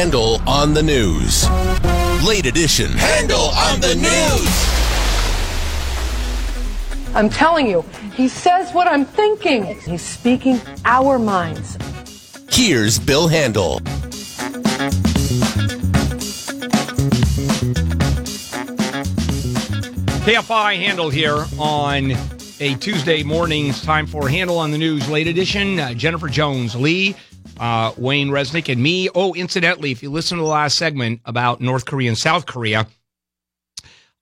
Handel on the news. Late edition. Handel on the news. I'm telling you, he says what I'm thinking. He's speaking our minds. Here's Bill Handel. KFI Handel here on a Tuesday morning. It's time for Handel on the News late edition. Uh, Jennifer Jones Lee, uh, Wayne Resnick, and me. Oh, incidentally, if you listen to the last segment about North Korea and South Korea,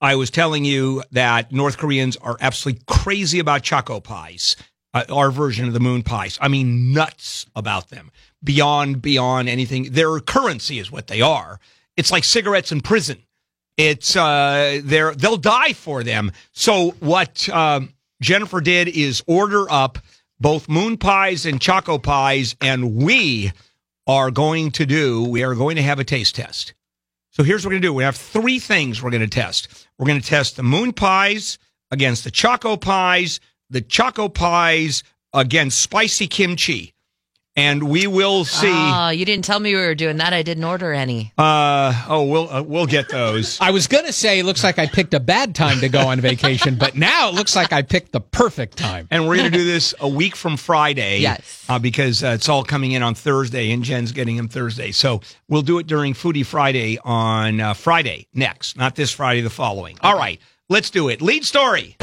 I was telling you that North Koreans are absolutely crazy about choco pies, uh, our version of the moon pies. I mean, nuts about them. Beyond, beyond anything. Their currency is what they are. It's like cigarettes in prison. It's uh, they're they'll die for them. So what um, Jennifer did is order up both moon pies and choco pies, and we are going to do. We are going to have a taste test. So here's what we're going to do. We have three things we're going to test. We're going to test the moon pies against the choco pies, the choco pies against spicy kimchi and we will see. Oh, you didn't tell me we were doing that. I didn't order any. Uh oh, we'll uh, we'll get those. I was gonna say, it looks like I picked a bad time to go on vacation, but now it looks like I picked the perfect time. And we're gonna do this a week from Friday. Yes, uh, because uh, it's all coming in on Thursday, and Jen's getting them Thursday. So we'll do it during Foodie Friday on uh, Friday next, not this Friday, the following. All right, let's do it. Lead story.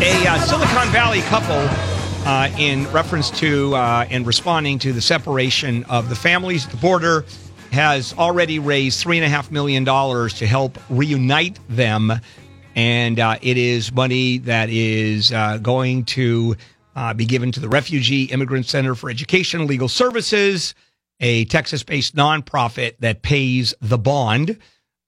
A uh, Silicon Valley couple uh, in reference to uh, and responding to the separation of the families at the border, has already raised $3.5 million to help reunite them. And uh, it is money that is uh, going to uh, be given to the Refugee Immigrant Center for Education and Legal Services, a Texas based nonprofit that pays the bond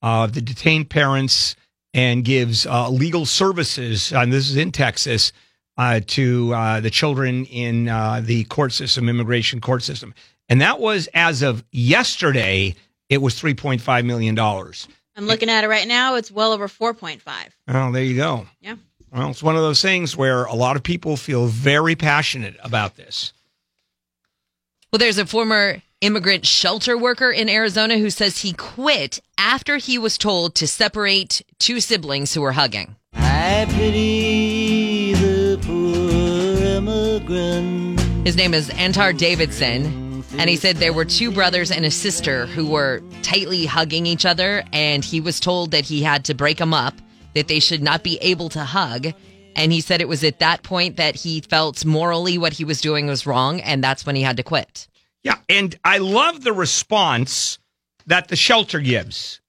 of the detained parents and gives uh, legal services. And this is in Texas uh, to uh, the children in uh, the court system, immigration court system. And that was as of yesterday, it was $3.5 million. I'm looking at it right now. It's well over 4.5. Oh, there you go. Yeah. Well, it's one of those things where a lot of people feel very passionate about this. Well, there's a former immigrant shelter worker in Arizona who says he quit after he was told to separate two siblings who were hugging. I pity the poor immigrant. His name is Antar Davidson, and he said there were two brothers and a sister who were tightly hugging each other, and he was told that he had to break them up, that they should not be able to hug. And he said it was at that point that he felt morally what he was doing was wrong, and that's when he had to quit. Yeah, and I love the response that the shelter gives.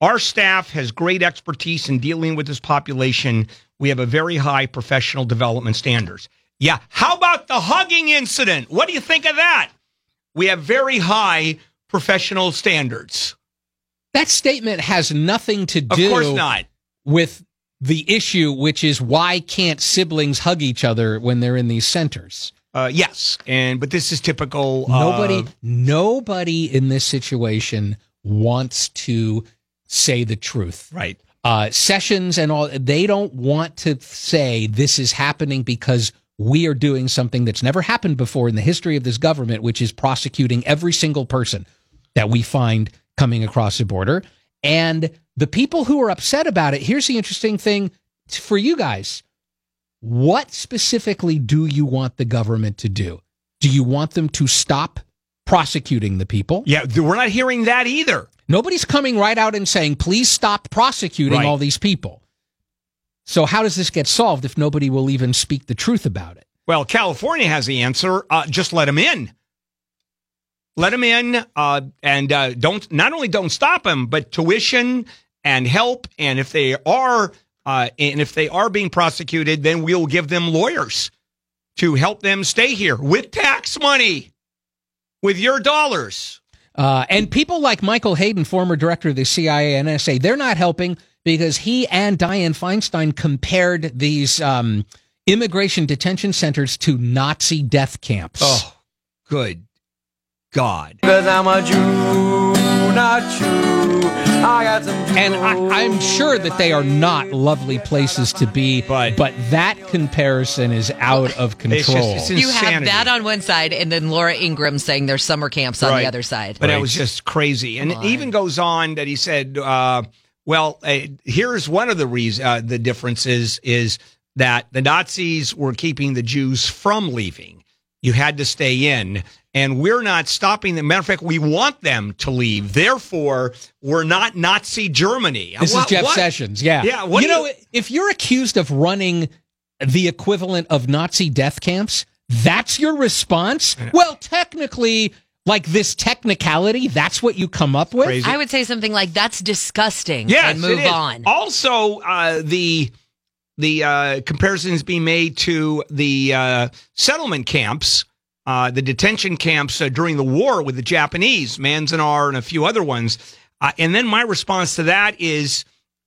Our staff has great expertise in dealing with this population. We have a very high professional development standards. Yeah, how about the hugging incident? What do you think of that? We have very high professional standards. That statement has nothing to do of course not. with the issue, which is why can't siblings hug each other when they're in these centers? Uh, yes, and but this is typical. Nobody, of- nobody in this situation wants to say the truth. right. Uh, Sessions and all, they don't want to say this is happening because we are doing something that's never happened before in the history of this government, which is prosecuting every single person that we find coming across the border. And the people who are upset about it, here's the interesting thing for you guys. What specifically do you want the government to do? Do you want them to stop prosecuting the people? Yeah, we're not hearing that either. Nobody's coming right out and saying, please stop prosecuting Right. all these people. So, how does this get solved if nobody will even speak the truth about it? Well, California has the answer. Uh, just let them in. Let them in, uh, and uh, don't not only don't stop them, but tuition and help. And if they are, uh, and if they are being prosecuted, then we'll give them lawyers to help them stay here with tax money, with your dollars. Uh, and people like Michael Hayden, former director of the CIA and NSA, they're not helping because he and Dianne Feinstein compared these um, immigration detention centers to Nazi death camps. Oh, good God! Cause I'm a Jew not you. I got some And I, I'm sure that they are not lovely places to be, But- but that comparison is out of It's just- control. it's You have that on one side, and then Laura Ingraham saying there's summer camps on Right. the other side. But it was just crazy. And it even goes on that he said, uh, well, uh, here's one of the reasons, uh, the differences is that the Nazis were keeping the Jews from leaving. You had to stay in. And we're not stopping them. Matter of fact, we want them to leave. Therefore, we're not Nazi Germany. This What- is Jeff what? Sessions. Yeah. Yeah, what you know, you- if you're accused of running the equivalent of Nazi death camps, that's your response? Well, technically, like this technicality, that's what you come up with? Crazy. I would say something like that's disgusting Yes, and move it is. on. Also, uh, the the uh, comparisons being made to the uh, settlement camps, uh, the detention camps uh, during the war with the Japanese, Manzanar and a few other ones. Uh, and then my response to that is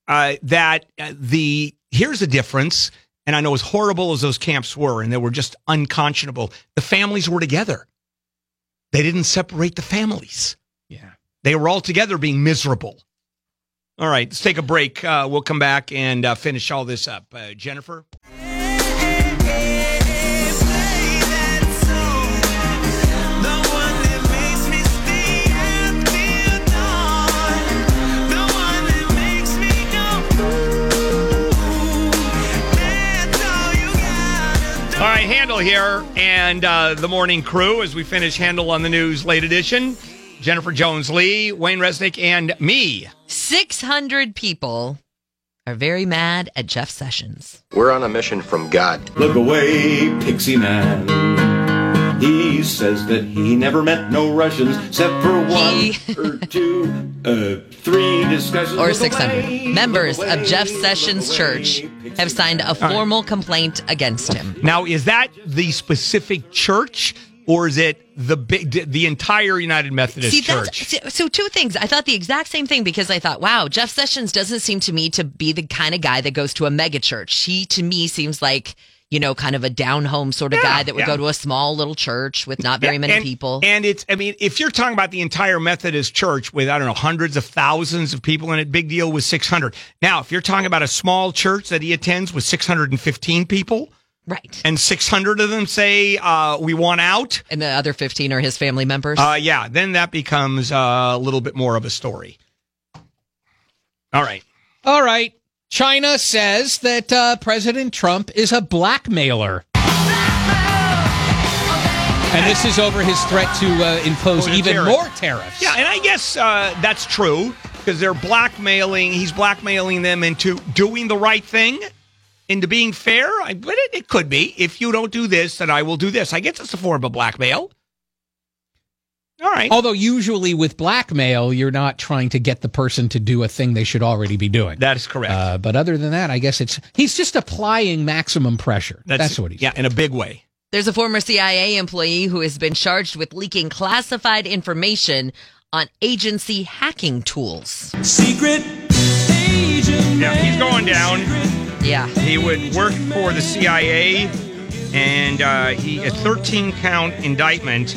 uh, that uh, the here's the difference. And I know as horrible as those camps were, and they were just unconscionable, the families were together. They didn't separate the families. Yeah. They were all together being miserable. All right, let's take a break. Uh, we'll come back and uh, finish all this up. Uh, Jennifer? Right, here and uh, the morning crew as we finish Handel on the News late edition. Jennifer Jones Lee, Wayne Resnick, and me. 600 people are very mad at Jeff Sessions. We're on a mission from God. Look away, Pixie Man. He says that he never met no Russians except for one or two, uh, three discussions. Or 600. away, Members look of Jeff Sessions' away, church have signed a right. formal complaint against him. Now, is that the specific church or is it the big, the entire United Methodist See, Church? so, so two things. I thought the exact same thing because I thought, wow, Jeff Sessions doesn't seem to me to be the kind of guy that goes to a mega church. He to me seems like you know, kind of a down home sort of Yeah, guy that would yeah. go to a small little church with not very Yeah, many and- people. And it's, I mean, if you're talking about the entire Methodist church with, I don't know, hundreds of thousands of people in it, big deal with 600. Now, if you're talking about a small church that he attends with 615 people right. and 600 of them say, uh, we want out, And the other 15 are his family members. uh, yeah, then that becomes uh, a little bit more of a story. All right. All right. China says that uh, President Trump is a blackmailer. And this is over his threat to uh, impose Oh, even tariff. more tariffs. Yeah, and I guess uh, that's true because they're blackmailing. He's blackmailing them into doing the right thing, into being fair. I, but it, it could be if you don't do this, then I will do this. I guess it's a form of blackmail. All right. Although usually with blackmail, you're not trying to get the person to do a thing they should already be doing. that is correct. Uh, but other than that, I guess it's he's just applying maximum pressure. That's, what he's. yeah, in a big way. There's a former CIA employee who has been charged with leaking classified information on agency hacking tools. Secret agent. Yeah, he's going down. Yeah. He would work for the CIA, and uh, he a 13 count indictment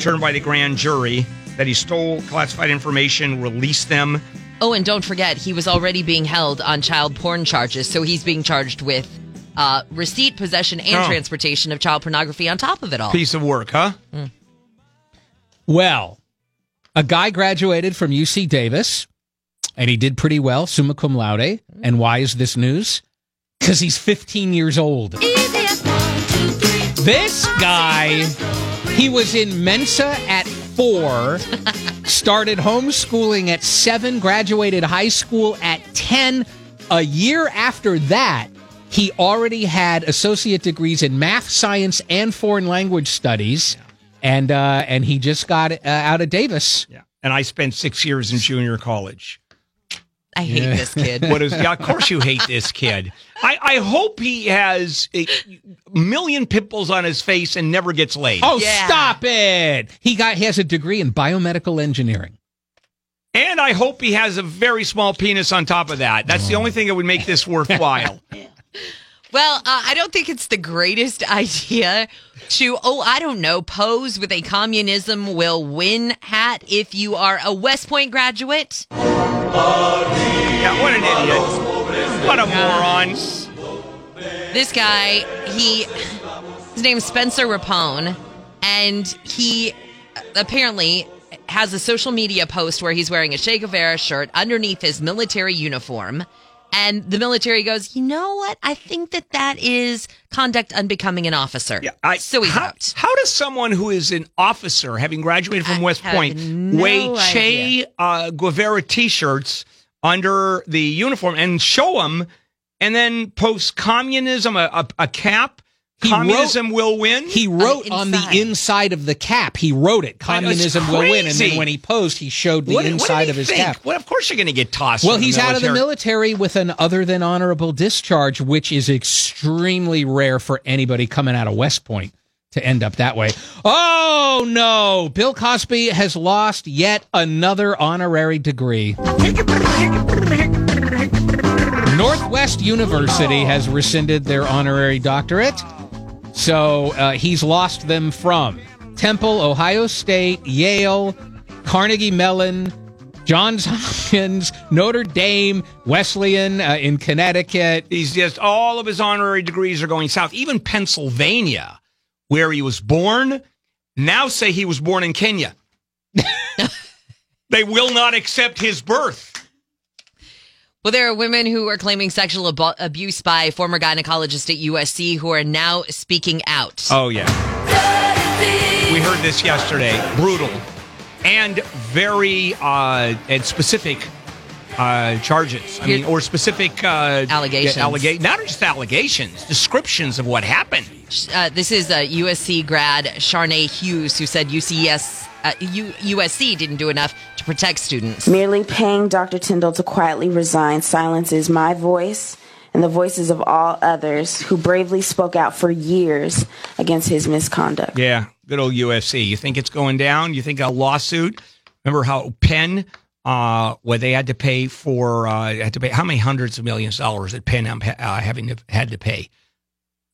returned by the grand jury that he stole classified information, released them. Oh, and don't forget, he was already being held on child porn charges, so he's being charged with uh, receipt, possession, and Oh. transportation of child pornography on top of it all. Piece of work, huh? Well, a guy graduated from UC Davis, and he did pretty well, summa cum laude. And why is this news? Because he's 15 years old. This guy, he was in Mensa at four, started homeschooling at seven, graduated high school at 10. A year after that, he already had associate degrees in math, science, and foreign language studies. And uh, and he just got uh, out of Davis. Yeah. And I spent six years in junior college. I hate this kid. What is? Yeah, of course you hate this kid. I, I hope he has a million pimples on his face and never gets laid. Oh, Yeah. stop it! He got he has a degree in biomedical engineering. And I hope he has a very small penis on top of that. That's the oh. only thing that would make this worthwhile. Well, uh, I don't think it's the greatest idea to, oh, I don't know, pose with a communism will win hat if you are a West Point graduate. Yeah, what an idiot. What a moron. This guy, he, his name's Spencer Rapone, and he apparently has a social media post where he's wearing a Che Guevara shirt underneath his military uniform. And the military goes, you know what? I think that that is conduct unbecoming an officer. Yeah, I, so he's how, out. How does someone who is an officer, having graduated from I West Point, no wear idea. Che uh, Guevara T-shirts under the uniform and show them, and then post communism a, a, a cap? Communism will win. He wrote on the inside of the cap. He wrote it. I know, it's Communism will win. And then when he posed, he showed the what, what inside did of his think? cap. Well, of course you're going to get tossed. Well, he's out of the military with an other than honorable discharge, which is extremely rare for anybody coming out of West Point to end up that way. Oh no, Bill Cosby has lost yet another honorary degree. Northwest University has rescinded their honorary doctorate. So uh, he's lost them from Temple, Ohio State, Yale, Carnegie Mellon, Johns Hopkins, Notre Dame, Wesleyan uh, in Connecticut. He's just all of his honorary degrees are going south. Even Pennsylvania, where he was born, now say he was born in Kenya. they will not accept his birth. Well, there are women who are claiming sexual abo- abuse by former gynecologist at USC who are now speaking out. Oh yeah, we heard this yesterday. Brutal and very uh, and specific uh, charges. I mean, or specific uh, Allegations. yeah, allega- not just allegations, descriptions of what happened. Uh, this is a USC grad Sharnay Hughes who said UCS, uh, U- USC didn't do enough to protect students. Merely paying Dr. Tyndall to quietly resign silences my voice and the voices of all others who bravely spoke out for years against his misconduct. Yeah, good old UFC. You think it's going down? You think a lawsuit? Remember how Penn, uh, where they had to pay for, uh, had to pay how many hundreds of millions of dollars that Penn um, uh, having to, had to pay?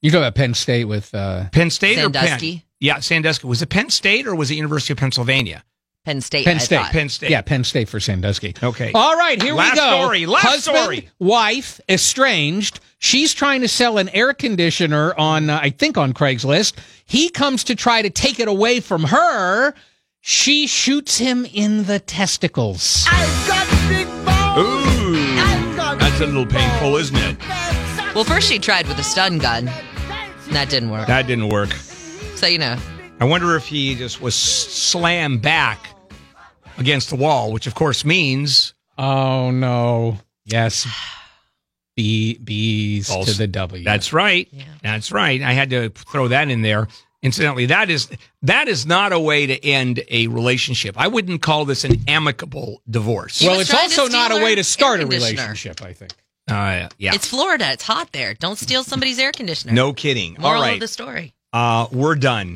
You talk about Penn State with uh, Penn State or Penn? Sandusky? Yeah, Sandusky. Was it Penn State or was it University of Pennsylvania? Penn State. Penn State. thought. Penn State. Yeah, Penn State for Sandusky. Okay. All right, here Last we go. Last story, last Husband, story. wife, estranged. She's trying to sell an air conditioner on, uh, I think, on Craigslist. He comes to try to take it away from her. She shoots him in the testicles. Ooh, that's a little painful, isn't it? Well, first she tried with a stun gun. That didn't work. That didn't work. So, you know, I wonder if he just was slammed back against the wall, which of course means Oh no! Yes, B B's Also- to the W. That's right. Yeah. That's right. I had to throw that in there. Incidentally, that is that is not a way to end a relationship. I wouldn't call this an amicable divorce. Well, it's trying to also not a steal way to start air a conditioner. relationship. I think. Uh, yeah. it's Florida. It's hot there. Don't steal somebody's air conditioner. no kidding. Moral All right. of the story. Uh, we're done.